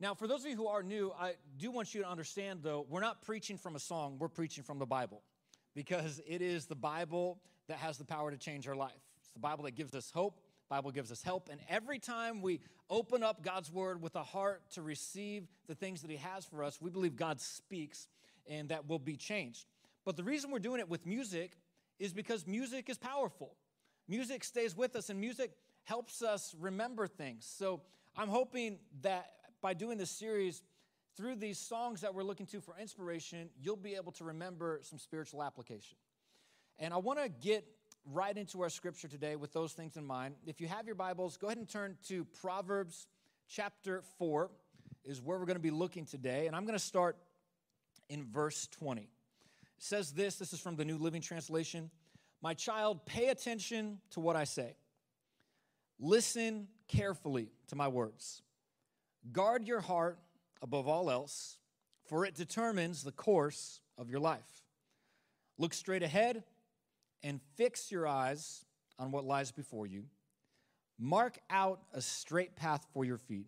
Now, for those of you who are new, I do want you to understand, though, we're not preaching from a song, we're preaching from the Bible because it is the Bible that has the power to change our life. It's the Bible that gives us hope, Bible gives us help, and every time we open up God's word with a heart to receive the things that he has for us, we believe God speaks and that will be changed. But the reason we're doing it with music is because music is powerful. Music stays with us and music helps us remember things. So I'm hoping that by doing this series, through these songs that we're looking to for inspiration, you'll be able to remember some spiritual application. And I want to get right into our scripture today with those things in mind. If you have your Bibles, go ahead and turn to Proverbs chapter 4, is where we're going to be looking today. And I'm going to start in verse 20. It says this this is from the New Living Translation My child, pay attention to what I say, listen carefully to my words. Guard your heart above all else, for it determines the course of your life. Look straight ahead and fix your eyes on what lies before you. Mark out a straight path for your feet.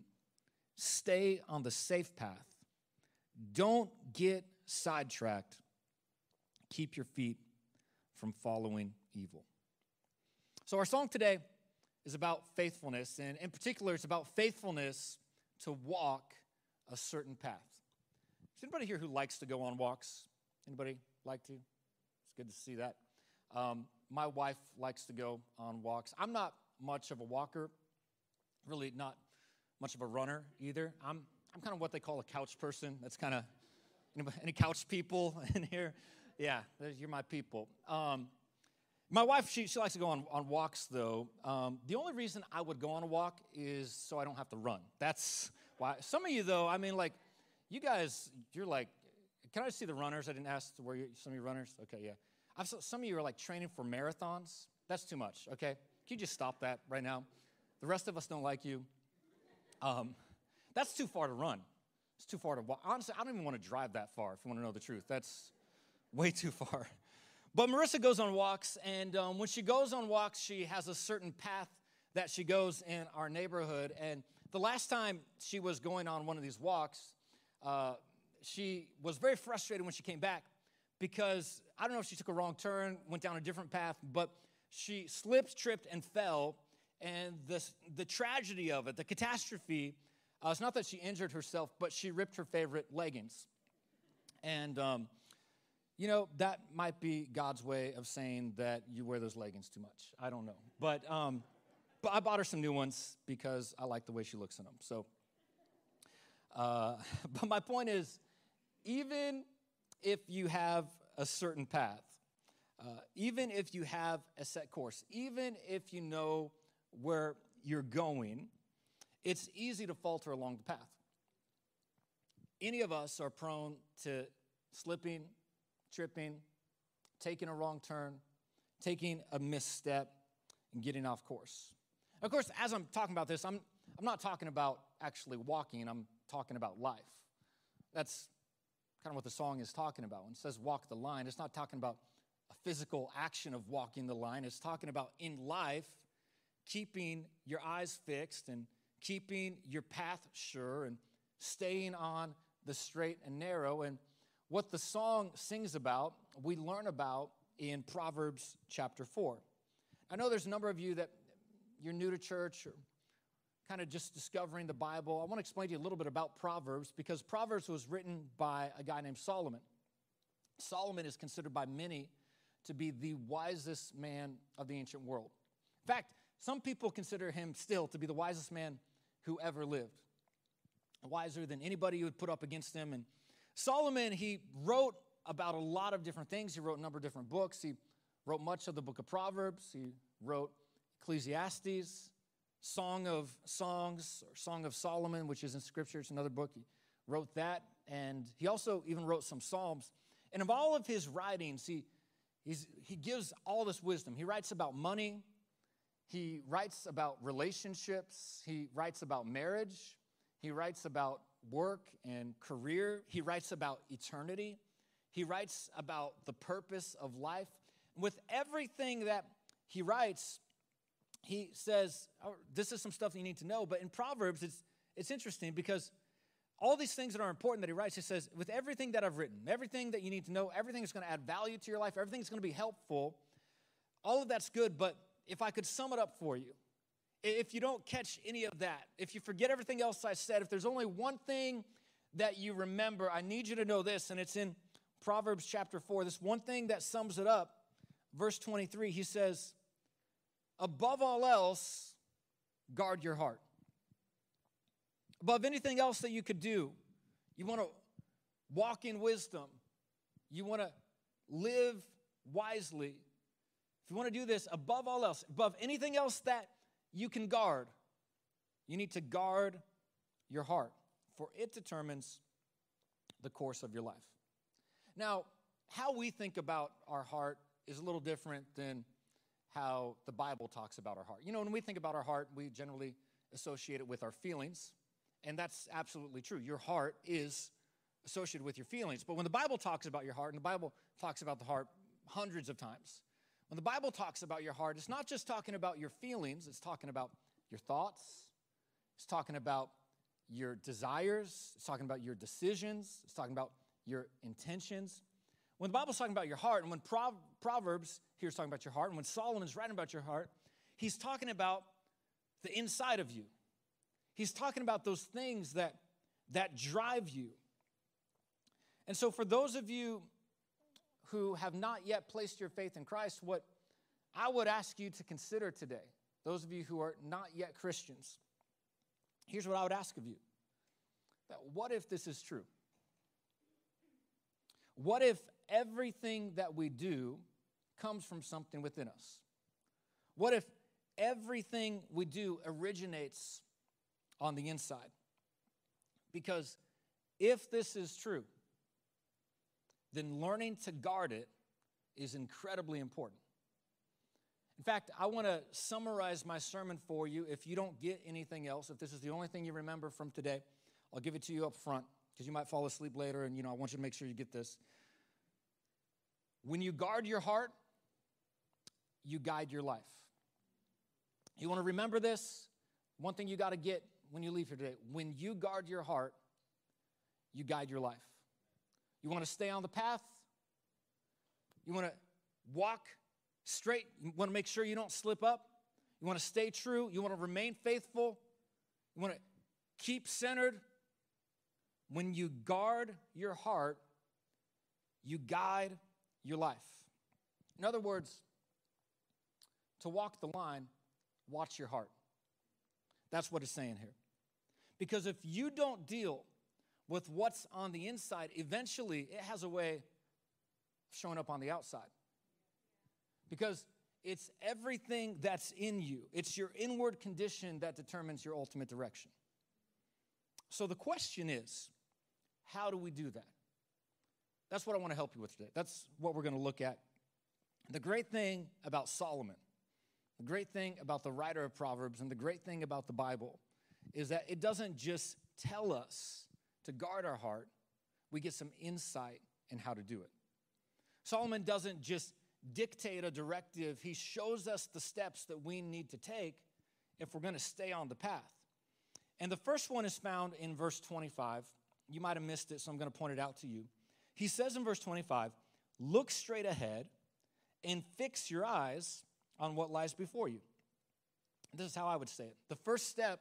Stay on the safe path. Don't get sidetracked. Keep your feet from following evil. So, our song today is about faithfulness, and in particular, it's about faithfulness to walk a certain path. Is anybody here who likes to go on walks? Anybody like to? It's good to see that. Um, my wife likes to go on walks. I'm not much of a walker, really not much of a runner either. I'm, I'm kind of what they call a couch person. That's kind of, any couch people in here? Yeah, you're my people. Um, my wife, she, she likes to go on, on walks though. Um, the only reason I would go on a walk is so I don't have to run. That's why. Some of you though, I mean, like, you guys, you're like, can I see the runners? I didn't ask where you, some of you runners. Okay, yeah. I've, some of you are like training for marathons. That's too much, okay? Can you just stop that right now? The rest of us don't like you. Um, that's too far to run. It's too far to walk. Honestly, I don't even want to drive that far if you want to know the truth. That's way too far. But Marissa goes on walks, and um, when she goes on walks, she has a certain path that she goes in our neighborhood. And the last time she was going on one of these walks, uh, she was very frustrated when she came back because I don't know if she took a wrong turn, went down a different path, but she slipped, tripped, and fell. And the, the tragedy of it, the catastrophe, uh, it's not that she injured herself, but she ripped her favorite leggings. And, um, you know, that might be God's way of saying that you wear those leggings too much. I don't know. But, um, but I bought her some new ones because I like the way she looks in them. So, uh, but my point is, even if you have a certain path, uh, even if you have a set course, even if you know where you're going, it's easy to falter along the path. Any of us are prone to slipping, tripping, taking a wrong turn, taking a misstep, and getting off course. Of course, as I'm talking about this, I'm, I'm not talking about actually walking, I'm talking about life. That's kind of what the song is talking about. When it says walk the line, it's not talking about a physical action of walking the line, it's talking about in life, keeping your eyes fixed and keeping your path sure and staying on the straight and narrow. And what the song sings about, we learn about in Proverbs chapter 4. I know there's a number of you that you're new to church or kind of just discovering the Bible, I want to explain to you a little bit about Proverbs because Proverbs was written by a guy named Solomon. Solomon is considered by many to be the wisest man of the ancient world. In fact, some people consider him still to be the wisest man who ever lived, wiser than anybody you would put up against him. And Solomon, he wrote about a lot of different things. He wrote a number of different books. He wrote much of the book of Proverbs. He wrote Ecclesiastes. Song of Songs or Song of Solomon, which is in Scripture. It's another book. He wrote that. And he also even wrote some Psalms. And of all of his writings, he, he gives all this wisdom. He writes about money, he writes about relationships, he writes about marriage, he writes about work and career, he writes about eternity, he writes about the purpose of life. With everything that he writes, he says, oh, This is some stuff you need to know. But in Proverbs, it's, it's interesting because all these things that are important that he writes, he says, with everything that I've written, everything that you need to know, everything that's going to add value to your life, everything that's going to be helpful, all of that's good. But if I could sum it up for you, if you don't catch any of that, if you forget everything else I said, if there's only one thing that you remember, I need you to know this, and it's in Proverbs chapter 4. This one thing that sums it up, verse 23, he says, Above all else, guard your heart. Above anything else that you could do, you want to walk in wisdom, you want to live wisely. If you want to do this, above all else, above anything else that you can guard, you need to guard your heart, for it determines the course of your life. Now, how we think about our heart is a little different than how the Bible talks about our heart. You know, when we think about our heart, we generally associate it with our feelings, and that's absolutely true. Your heart is associated with your feelings. But when the Bible talks about your heart, and the Bible talks about the heart hundreds of times, when the Bible talks about your heart, it's not just talking about your feelings, it's talking about your thoughts, it's talking about your desires, it's talking about your decisions, it's talking about your intentions. When the Bible's talking about your heart, and when Proverbs here is talking about your heart, and when Solomon's writing about your heart, he's talking about the inside of you. He's talking about those things that, that drive you. And so, for those of you who have not yet placed your faith in Christ, what I would ask you to consider today, those of you who are not yet Christians, here's what I would ask of you. That what if this is true? What if everything that we do comes from something within us? What if everything we do originates on the inside? Because if this is true, then learning to guard it is incredibly important. In fact, I want to summarize my sermon for you. If you don't get anything else, if this is the only thing you remember from today, I'll give it to you up front because you might fall asleep later and you know I want you to make sure you get this. When you guard your heart, you guide your life. You want to remember this? One thing you got to get when you leave here today, when you guard your heart, you guide your life. You want to stay on the path? You want to walk straight? You want to make sure you don't slip up? You want to stay true? You want to remain faithful? You want to keep centered? When you guard your heart, you guide your life. In other words, to walk the line, watch your heart. That's what it's saying here. Because if you don't deal with what's on the inside, eventually it has a way of showing up on the outside. Because it's everything that's in you, it's your inward condition that determines your ultimate direction. So the question is how do we do that? That's what I want to help you with today. That's what we're going to look at. The great thing about Solomon, the great thing about the writer of Proverbs, and the great thing about the Bible is that it doesn't just tell us to guard our heart, we get some insight in how to do it. Solomon doesn't just dictate a directive, he shows us the steps that we need to take if we're going to stay on the path. And the first one is found in verse 25. You might have missed it, so I'm going to point it out to you. He says in verse 25, Look straight ahead and fix your eyes on what lies before you. This is how I would say it. The first step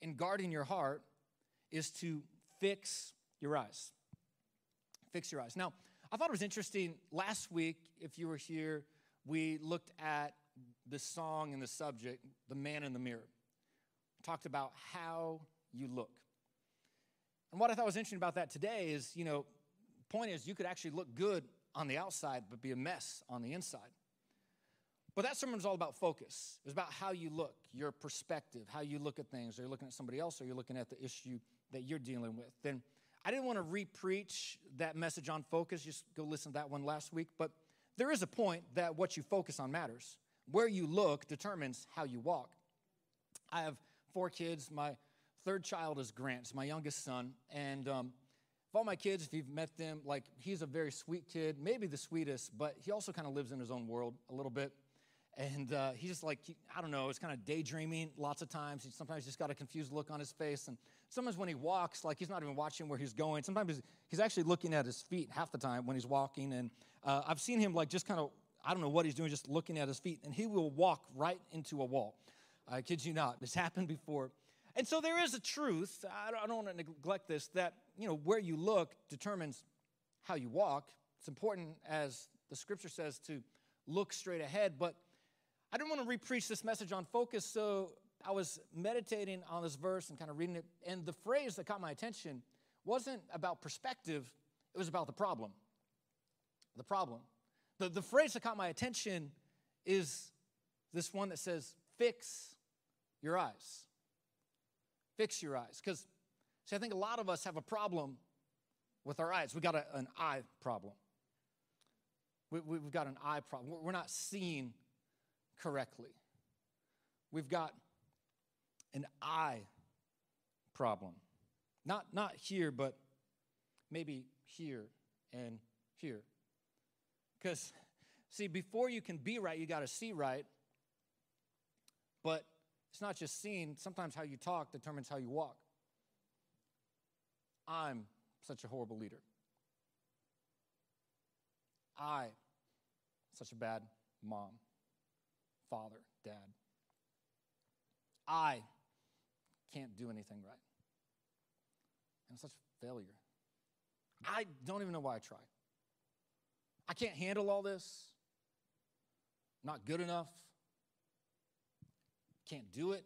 in guarding your heart is to fix your eyes. Fix your eyes. Now, I thought it was interesting. Last week, if you were here, we looked at the song and the subject, The Man in the Mirror. We talked about how you look. And what I thought was interesting about that today is, you know, point is you could actually look good on the outside, but be a mess on the inside. But that sermon was all about focus. It was about how you look, your perspective, how you look at things. Are you looking at somebody else or are you looking at the issue that you're dealing with? Then I didn't want to repreach that message on focus. Just go listen to that one last week. But there is a point that what you focus on matters. Where you look determines how you walk. I have four kids. My third child is Grant, my youngest son. And um, of all my kids, if you've met them, like he's a very sweet kid, maybe the sweetest, but he also kind of lives in his own world a little bit. And uh, he's just like, he, I don't know, it's kind of daydreaming lots of times. He sometimes just got a confused look on his face. And sometimes when he walks, like he's not even watching where he's going. Sometimes he's, he's actually looking at his feet half the time when he's walking. And uh, I've seen him like just kind of, I don't know what he's doing, just looking at his feet. And he will walk right into a wall. I kid you not. This happened before. And so there is a truth, I don't, I don't want to neglect this, that, you know, where you look determines how you walk. It's important, as the scripture says, to look straight ahead. But I didn't want to repreach this message on focus, so I was meditating on this verse and kind of reading it. And the phrase that caught my attention wasn't about perspective, it was about the problem. The problem. The, the phrase that caught my attention is this one that says, fix your eyes. Fix your eyes. Because, see, I think a lot of us have a problem with our eyes. We got a, an eye problem. We, we've got an eye problem. We're not seeing correctly. We've got an eye problem. Not, not here, but maybe here and here. Because, see, before you can be right, you got to see right. But it's not just seeing, sometimes how you talk determines how you walk. I'm such a horrible leader. I, such a bad mom, father, dad. I can't do anything right. I'm such a failure. I don't even know why I try. I can't handle all this. Not good enough. Can't do it.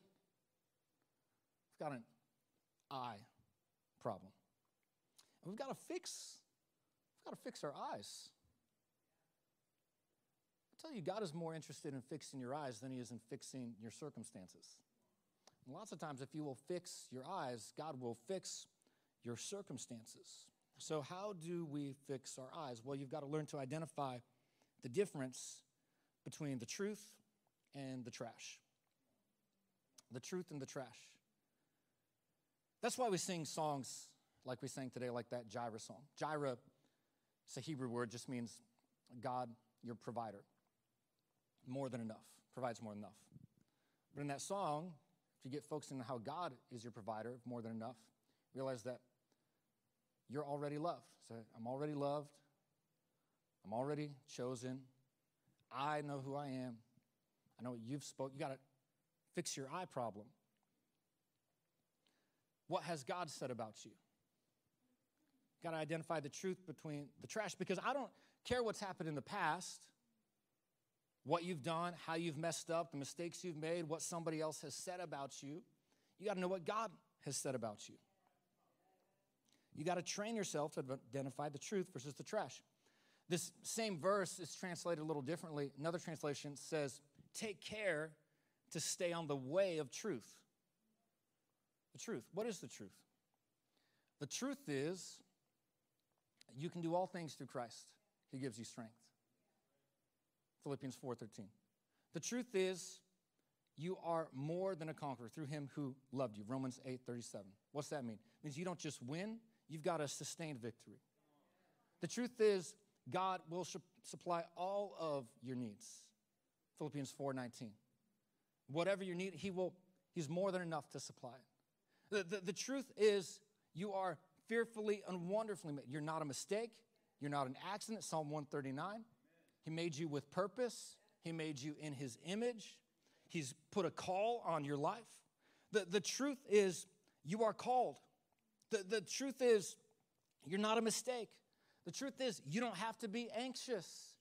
I've got an eye problem. And we've got to fix, we've got to fix our eyes. Tell you, God is more interested in fixing your eyes than he is in fixing your circumstances. And lots of times, if you will fix your eyes, God will fix your circumstances. So, how do we fix our eyes? Well, you've got to learn to identify the difference between the truth and the trash. The truth and the trash. That's why we sing songs like we sang today, like that Jireh song. Jireh, it's a Hebrew word, just means God, your provider. More than enough, provides more than enough. But in that song, if you get focused on how God is your provider, of more than enough, realize that you're already loved. So I'm already loved. I'm already chosen. I know who I am. I know what you've spoke. You got to fix your eye problem. What has God said about you? Got to identify the truth between the trash because I don't care what's happened in the past, what you've done, how you've messed up, the mistakes you've made, what somebody else has said about you. You got to know what God has said about you. You got to train yourself to identify the truth versus the trash. This same verse is translated a little differently. Another translation says, Take care to stay on the way of truth. The truth. What is the truth? The truth is you can do all things through Christ. He gives you strength. Philippians 4:13. The truth is you are more than a conqueror through him who loved you. Romans 8:37. What's that mean? It means you don't just win, you've got a sustained victory. The truth is God will supply all of your needs. Philippians 4:19. Whatever you need, he will he's more than enough to supply it. The, the, the truth is you are fearfully and wonderfully made. You're not a mistake. You're not an accident. Psalm 139. He made you with purpose. He made you in his image. He's put a call on your life. The, the truth is, you are called. The, the truth is, you're not a mistake. The truth is, you don't have to be anxious.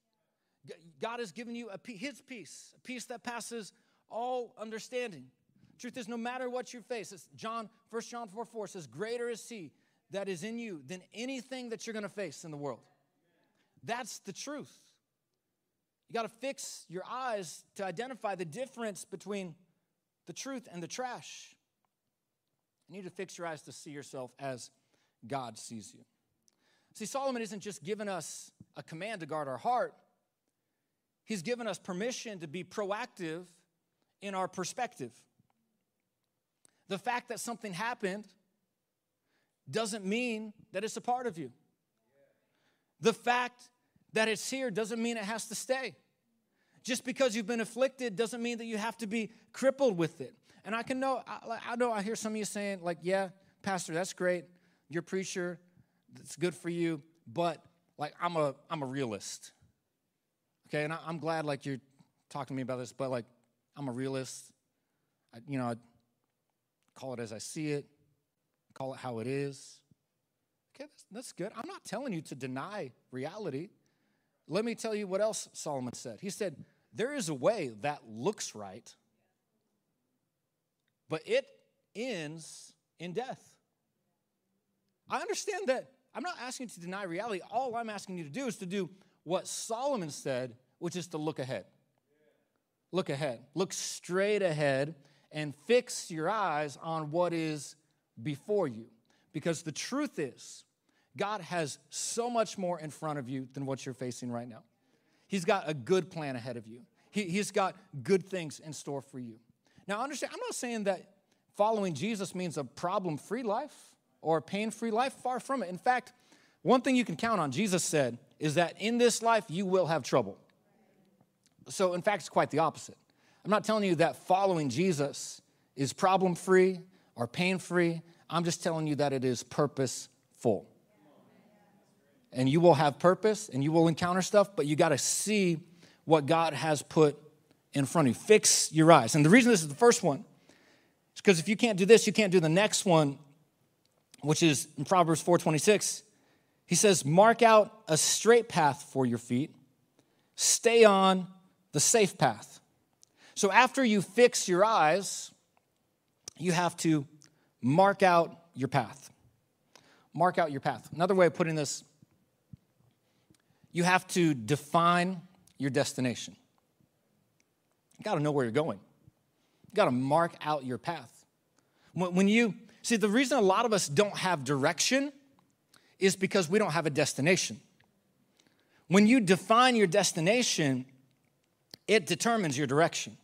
God has given you a, his peace, a peace that passes all understanding. Truth is, no matter what you face, it's John, 1 John 4 4 says, Greater is he that is in you than anything that you're going to face in the world. That's the truth. You got to fix your eyes to identify the difference between the truth and the trash. You need to fix your eyes to see yourself as God sees you. See, Solomon isn't just giving us a command to guard our heart, he's given us permission to be proactive in our perspective. The fact that something happened doesn't mean that it's a part of you. The fact that it's here doesn't mean it has to stay. Just because you've been afflicted doesn't mean that you have to be crippled with it. And I can know, I, I know I hear some of you saying, like, yeah, Pastor, that's great. You're preacher, it's good for you, but like I'm a I'm a realist. Okay, and I, am glad like you're talking to me about this, but like I'm a realist. I, you know, I call it as I see it, call it how it is. Okay, that's, that's good. I'm not telling you to deny reality. Let me tell you what else Solomon said. He said, There is a way that looks right, but it ends in death. I understand that. I'm not asking you to deny reality. All I'm asking you to do is to do what Solomon said, which is to look ahead. Look ahead. Look straight ahead and fix your eyes on what is before you. Because the truth is, God has so much more in front of you than what you're facing right now. He's got a good plan ahead of you, he, has got good things in store for you. Now, understand, I'm not saying that following Jesus means a problem free life or a pain free life. Far from it. In fact, one thing you can count on, Jesus said, is that in this life you will have trouble. So, in fact, it's quite the opposite. I'm not telling you that following Jesus is problem free or pain free. I'm just telling you that it is purposeful. And you will have purpose and you will encounter stuff, but you got to see what God has put in front of you. Fix your eyes. And the reason this is the first one is because if you can't do this, you can't do the next one, which is in Proverbs 4:26. He says, "Mark out a straight path for your feet. Stay on the safe path." So after you fix your eyes, you have to mark out your path. Mark out your path. Another way of putting this, you have to define your destination. You got to know where you're going. You got to mark out your path. When you see, the reason a lot of us don't have direction is because we don't have a destination. When you define your destination, it determines your direction.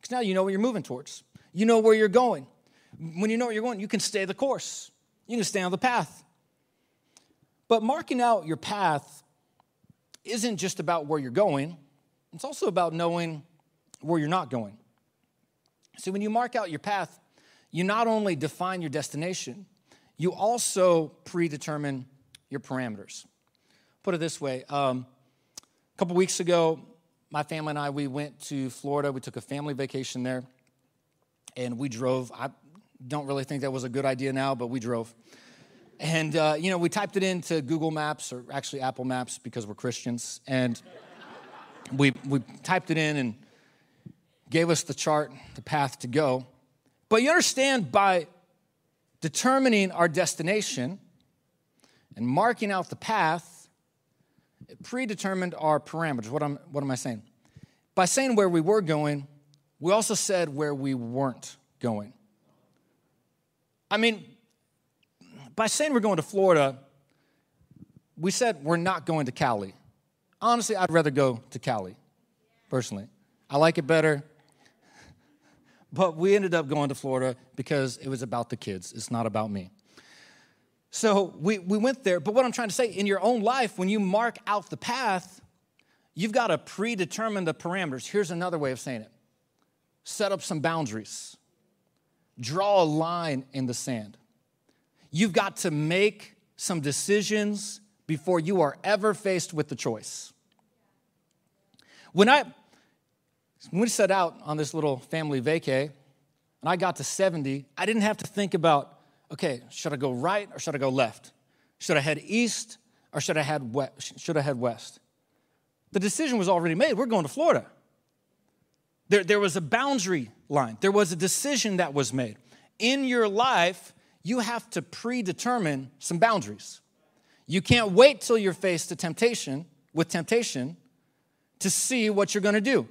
Because now you know what you're moving towards, you know where you're going. When you know where you're going, you can stay the course, you can stay on the path. But marking out your path isn't just about where you're going, it's also about knowing where you're not going. See, when you mark out your path, you not only define your destination, you also predetermine your parameters. Put it this way um, a couple weeks ago, my family and I, we went to Florida. We took a family vacation there, and we drove. I don't really think that was a good idea now, but we drove. And, uh, you know, we typed it into Google Maps, or actually Apple Maps because we're Christians. And we, we typed it in and gave us the chart, the path to go. But you understand, by determining our destination and marking out the path, it predetermined our parameters. What, am, what am I saying? By saying where we were going, we also said where we weren't going. I mean, by saying we're going to Florida, we said we're not going to Cali. Honestly, I'd rather go to Cali, personally. I like it better. But we ended up going to Florida because it was about the kids. It's not about me. So we, we went there. But what I'm trying to say, in your own life, when you mark out the path, you've got to predetermine the parameters. Here's another way of saying it set up some boundaries, draw a line in the sand. You've got to make some decisions before you are ever faced with the choice. When I when we set out on this little family vacay, and I got to 70, I didn't have to think about okay, should I go right or should I go left? Should I head east or should I head west? Should I head west? The decision was already made. We're going to Florida. There, there was a boundary line. There was a decision that was made. In your life, you have to predetermine some boundaries. You can't wait till you're faced to temptation with temptation to see what you're going to do.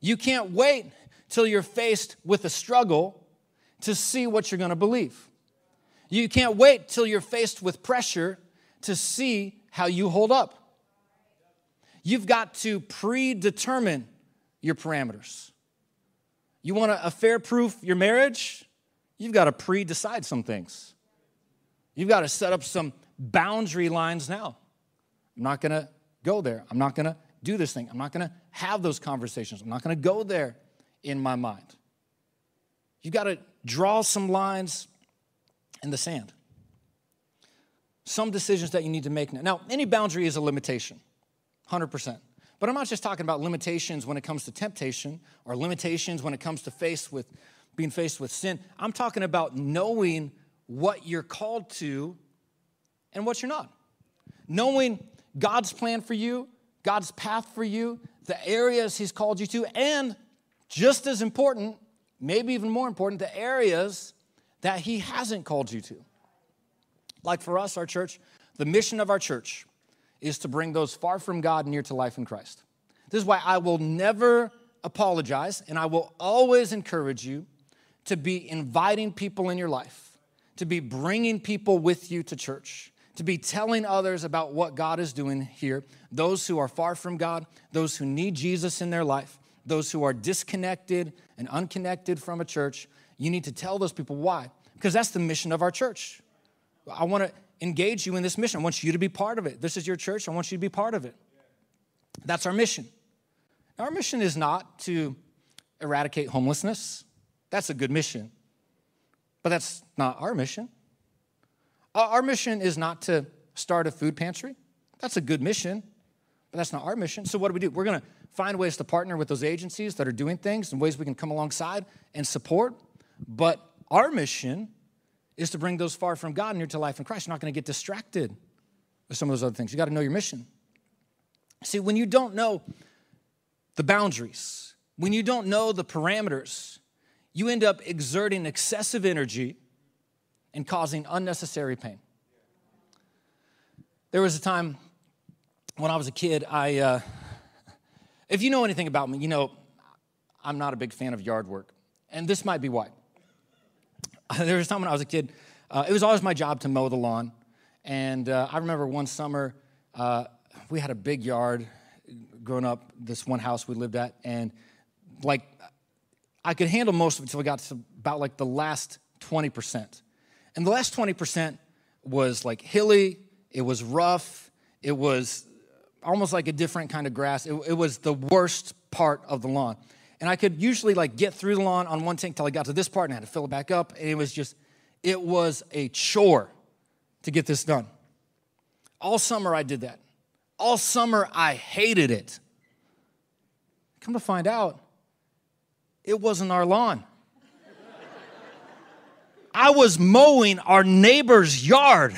You can't wait till you're faced with a struggle to see what you're going to believe. You can't wait till you're faced with pressure to see how you hold up. You've got to predetermine your parameters. You want to affair proof your marriage? You've got to pre decide some things. You've got to set up some boundary lines now. I'm not going to go there. I'm not going to do this thing. I'm not going to have those conversations. I'm not going to go there in my mind. You've got to draw some lines in the sand. Some decisions that you need to make now. Now, any boundary is a limitation, 100%. But I'm not just talking about limitations when it comes to temptation or limitations when it comes to face with being faced with sin. I'm talking about knowing what you're called to and what you're not. Knowing God's plan for you, God's path for you, the areas He's called you to, and just as important, maybe even more important, the areas that He hasn't called you to. Like for us, our church, the mission of our church is to bring those far from God near to life in Christ. This is why I will never apologize and I will always encourage you to be inviting people in your life, to be bringing people with you to church, to be telling others about what God is doing here. Those who are far from God, those who need Jesus in their life, those who are disconnected and unconnected from a church, you need to tell those people why. Because that's the mission of our church. I want to engage you in this mission. I want you to be part of it. This is your church. I want you to be part of it. That's our mission. Our mission is not to eradicate homelessness. That's a good mission. But that's not our mission. Uh, our mission is not to start a food pantry. That's a good mission, but that's not our mission. So, what do we do? We're going to find ways to partner with those agencies that are doing things and ways we can come alongside and support. But our mission is to bring those far from God near to life in Christ. You're not going to get distracted with some of those other things. You got to know your mission. See, when you don't know the boundaries, when you don't know the parameters, you end up exerting excessive energy and causing unnecessary pain. There was a time when I was a kid, I, uh, if you know anything about me, you know I'm not a big fan of yard work. And this might be why. there was a time when I was a kid, uh, it was always my job to mow the lawn. And uh, I remember one summer, uh, we had a big yard growing up, this one house we lived at. And like, I could handle most of it until we got to about like the last 20%. And the last 20% was like hilly, it was rough, it was almost like a different kind of grass. It, it was the worst part of the lawn. And I could usually like get through the lawn on one tank till I got to this part and I had to fill it back up. And it was just, it was a chore to get this done. All summer I did that. All summer I hated it. Come to find out, it wasn't our lawn. I was mowing our neighbor's yard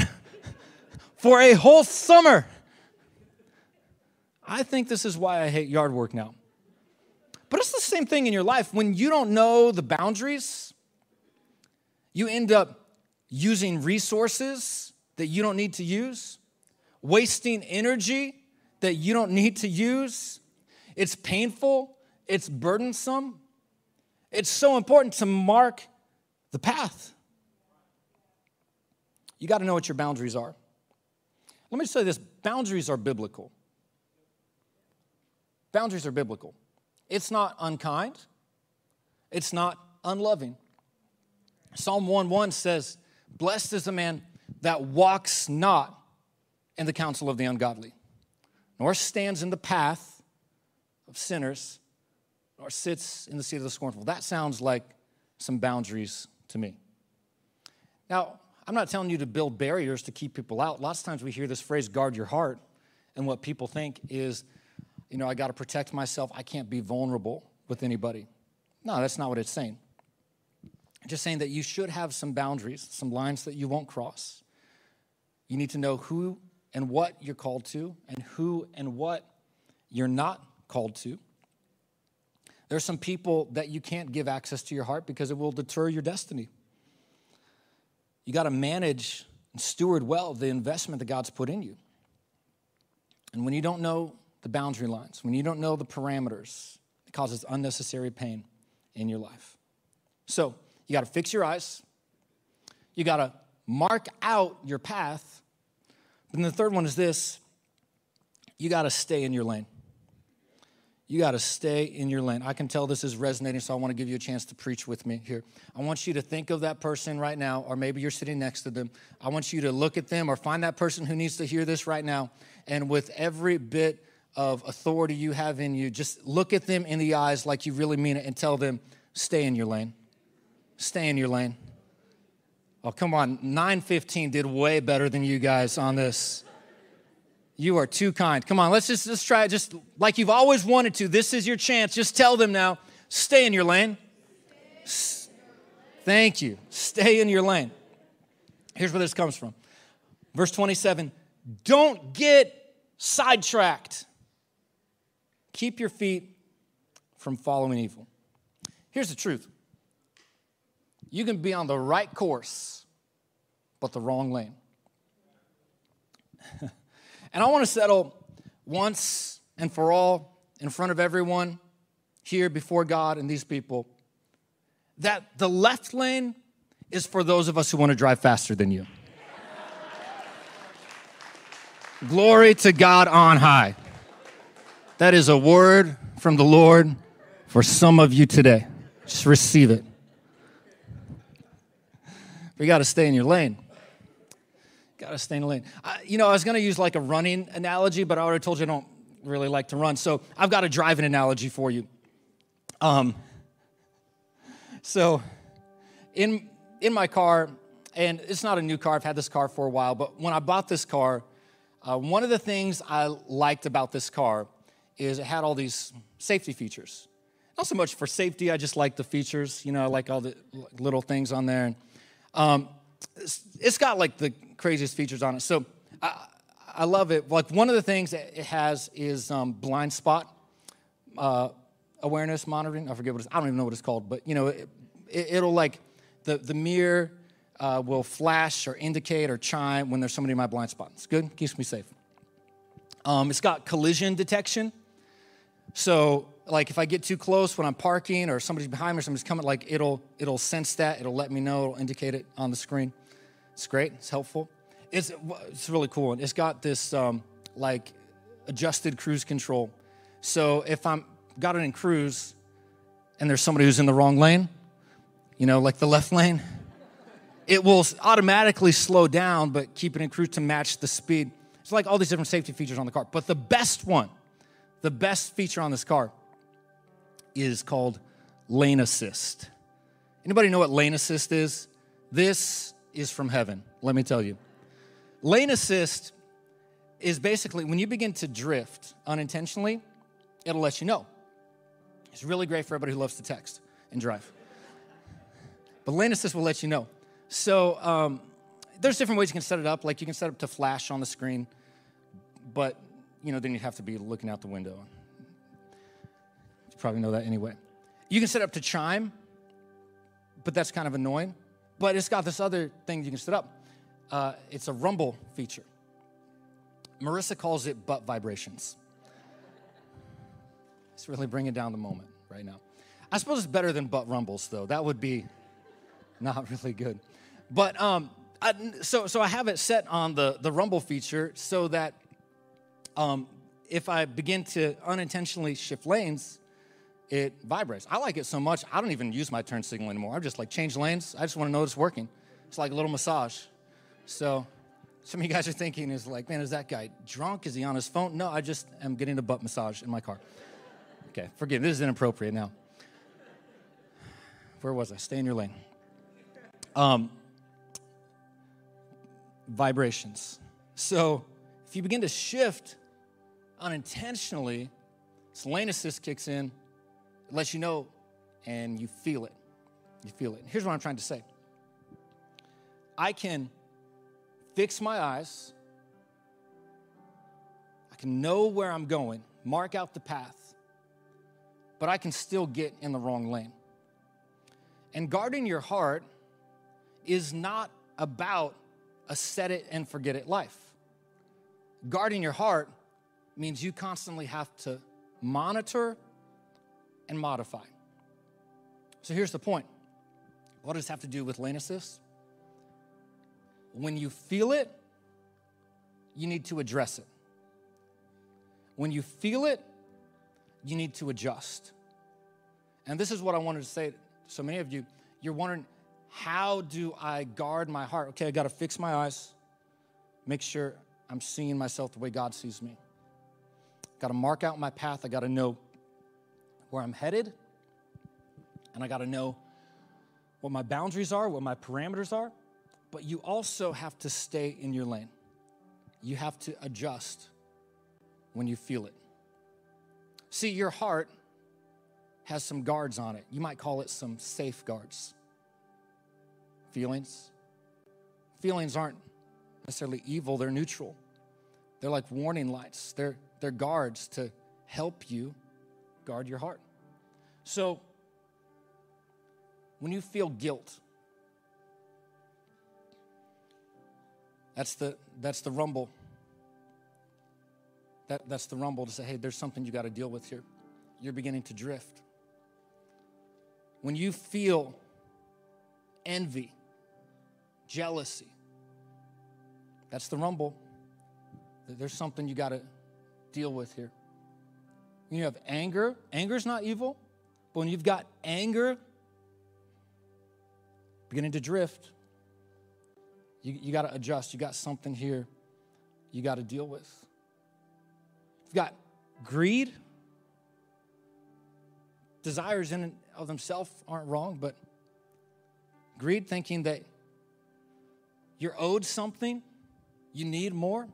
for a whole summer. I think this is why I hate yard work now. But it's the same thing in your life. When you don't know the boundaries, you end up using resources that you don't need to use, wasting energy that you don't need to use. It's painful, it's burdensome. It's so important to mark the path. You got to know what your boundaries are. Let me just say this boundaries are biblical. Boundaries are biblical. It's not unkind, it's not unloving. Psalm 1 1 says, Blessed is the man that walks not in the counsel of the ungodly, nor stands in the path of sinners, nor sits in the seat of the scornful. That sounds like some boundaries to me. Now, I'm not telling you to build barriers to keep people out. Lots of times we hear this phrase, guard your heart, and what people think is you know, I got to protect myself. I can't be vulnerable with anybody. No, that's not what it's saying. Just saying that you should have some boundaries, some lines that you won't cross. You need to know who and what you're called to and who and what you're not called to. There's some people that you can't give access to your heart because it will deter your destiny. You got to manage and steward well the investment that God's put in you. And when you don't know the boundary lines, when you don't know the parameters, it causes unnecessary pain in your life. So you got to fix your eyes, you got to mark out your path. Then the third one is this you got to stay in your lane. You got to stay in your lane. I can tell this is resonating, so I want to give you a chance to preach with me here. I want you to think of that person right now, or maybe you're sitting next to them. I want you to look at them or find that person who needs to hear this right now. And with every bit of authority you have in you, just look at them in the eyes like you really mean it and tell them, stay in your lane. Stay in your lane. Oh, come on. 915 did way better than you guys on this. You are too kind. Come on, let's just let's try it just like you've always wanted to. This is your chance. Just tell them now, stay in your lane. Thank you. Stay in your lane. Here's where this comes from. Verse 27 Don't get sidetracked. Keep your feet from following evil. Here's the truth you can be on the right course, but the wrong lane. and I want to settle once and for all in front of everyone here before God and these people that the left lane is for those of us who want to drive faster than you. Glory to God on high. That is a word from the Lord for some of you today. Just receive it. We got to stay in your lane. Got to stay in the lane. I, you know, I was to use like a running analogy, but I already told you I don't really like to run. So I've got a driving analogy for you. Um, so in in my car, and it's not a new car. I've had this car for a while, but when I bought this car, uh, one of the things I liked about this car is it had all these safety features. Not so much for safety, I just like the features. You know, I like all the little things on there. Um, it's got like the craziest features on it. So I, I love it. Like one of the things it has is um, blind spot uh, awareness monitoring. I forget what it's. I don't even know what it's called, but you know, it, will like the the mirror uh, will flash or indicate or chime when there's somebody in my blind spot. It's good. Keeps me safe. Um, it's got collision detection. So like if I get too close when I'm parking or somebody's behind me or somebody's coming, like it'll it'll sense that, it'll let me know, it'll indicate it on the screen. It's great, it's helpful. It's it's really cool. and It's got this um, like adjusted cruise control. So if I'm got it in cruise and there's somebody who's in the wrong lane, you know, like the left lane, it will automatically slow down but keep it in cruise to match the speed. It's like all these different safety features on the car. But the best one, the best feature on this car is called lane assist. Anybody know what lane assist is? This is from heaven, let me tell you. Lane assist is basically when you begin to drift unintentionally, it'll let you know. It's really great for everybody who loves to text and drive. But lane assist will let you know. So um, there's different ways you can set it up. Like you can set it up to flash on the screen, but you know then you'd have to be looking out the window probably know that anyway. You can set up to chime, but that's kind of annoying. But it's got this other thing you can set up. Uh, it's a rumble feature. Marissa calls it butt vibrations. It's really bringing down the moment right now. I suppose it's better than butt rumbles, though. That would be not really good. But um, I, so so I have it set on the the rumble feature so that um, if I begin to unintentionally shift lanes, it vibrates. I like it so much, I don't even use my turn signal anymore. I'm just like, change lanes. I just want to know it's working. It's like a little massage. So some of you guys are thinking is like, man, is that guy drunk? Is he on his phone? No, I just am getting a butt massage in my car. Okay, forgive me. This is inappropriate now. Where was I? Stay in your lane. Um, vibrations. So if you begin to shift unintentionally, this lane assist kicks in it lets you know and you feel it. You feel it. Here's what I'm trying to say I can fix my eyes, I can know where I'm going, mark out the path, but I can still get in the wrong lane. And guarding your heart is not about a set it and forget it life. Guarding your heart means you constantly have to monitor and modify. So here's the point what does have to do with lane assist? When you feel it, you need to address it. When you feel it, you need to adjust. And this is what I wanted to say to so many of you. You're wondering, how do I guard my heart? Okay, I got to fix my eyes, make sure I'm seeing myself the way God sees me. got to mark out my path. I got to know where I'm headed. And I got to know what my boundaries are, what my parameters are. But you also have to stay in your lane. You have to adjust when you feel it. See, your heart has some guards on it. You might call it some safeguards. Feelings. Feelings aren't necessarily evil, they're neutral. They're like warning lights, they're, they're guards to help you guard your heart. So, when you feel guilt, that's the, that's the rumble. That, that's the rumble to say, hey, there's something you got to deal with here. You're beginning to drift. When you feel envy, jealousy, that's the rumble. There's something you got to deal with here. When you have anger, anger is not evil, but when you've got anger beginning to drift, you, you got to adjust. You got something here you got to deal with. You've got greed. Desires in and of themselves aren't wrong, but greed, thinking that you're owed something, you need more,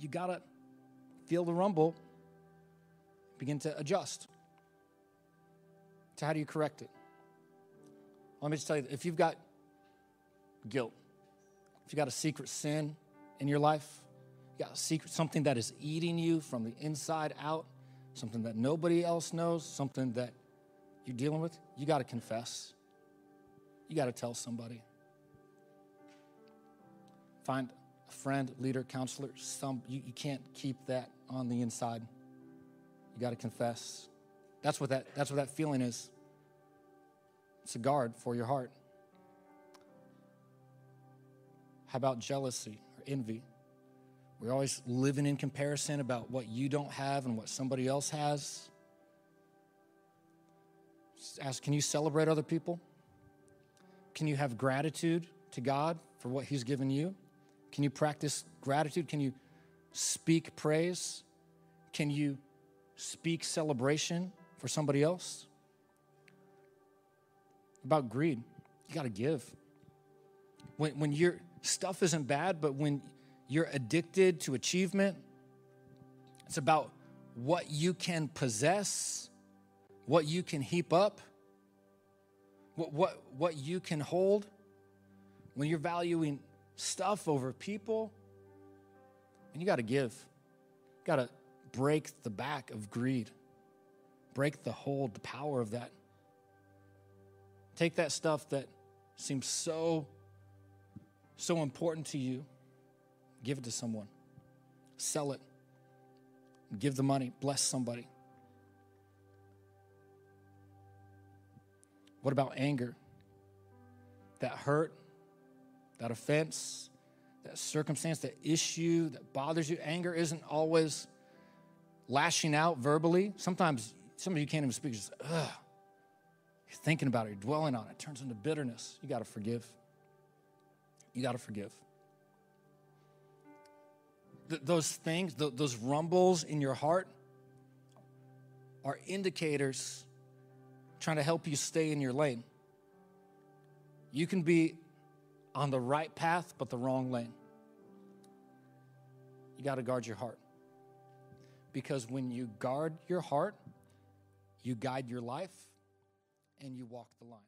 you got to feel the rumble, begin to adjust. So, how do you correct it? Let me just tell you if you've got guilt, if you've got a secret sin in your life, you got a secret, something that is eating you from the inside out, something that nobody else knows, something that you're dealing with, you got to confess. You got to tell somebody. Find a friend, leader, counselor. Some you, you can't keep that on the inside. You got to confess. That's what that that's what that feeling is. It's a guard for your heart. How about jealousy or envy? We're always living in comparison about what you don't have and what somebody else has. Just ask, can you celebrate other people? Can you have gratitude to God for what He's given you? Can you practice gratitude? Can you speak praise? Can you speak celebration for somebody else? About greed, you got to give. When, when your stuff isn't bad, but when you're addicted to achievement, it's about what you can possess what you can heap up, what, what, what you can hold, when you're valuing stuff over people, and you got to give. Got to break the back of greed, break the hold, the power of that. Take that stuff that seems so, so important to you, give it to someone, sell it, give the money, bless somebody. What about anger? That hurt, that offense, that circumstance, that issue that bothers you. Anger isn't always lashing out verbally. Sometimes some of you can't even speak. Just, ugh. You're thinking about it, you're dwelling on it. it turns into bitterness. You got to forgive. You got to forgive. Th- those things, th- those rumbles in your heart, are indicators trying to help you stay in your lane. You can be on the right path, but the wrong lane. You got to guard your heart. Because when you guard your heart, you guide your life and you walk the line.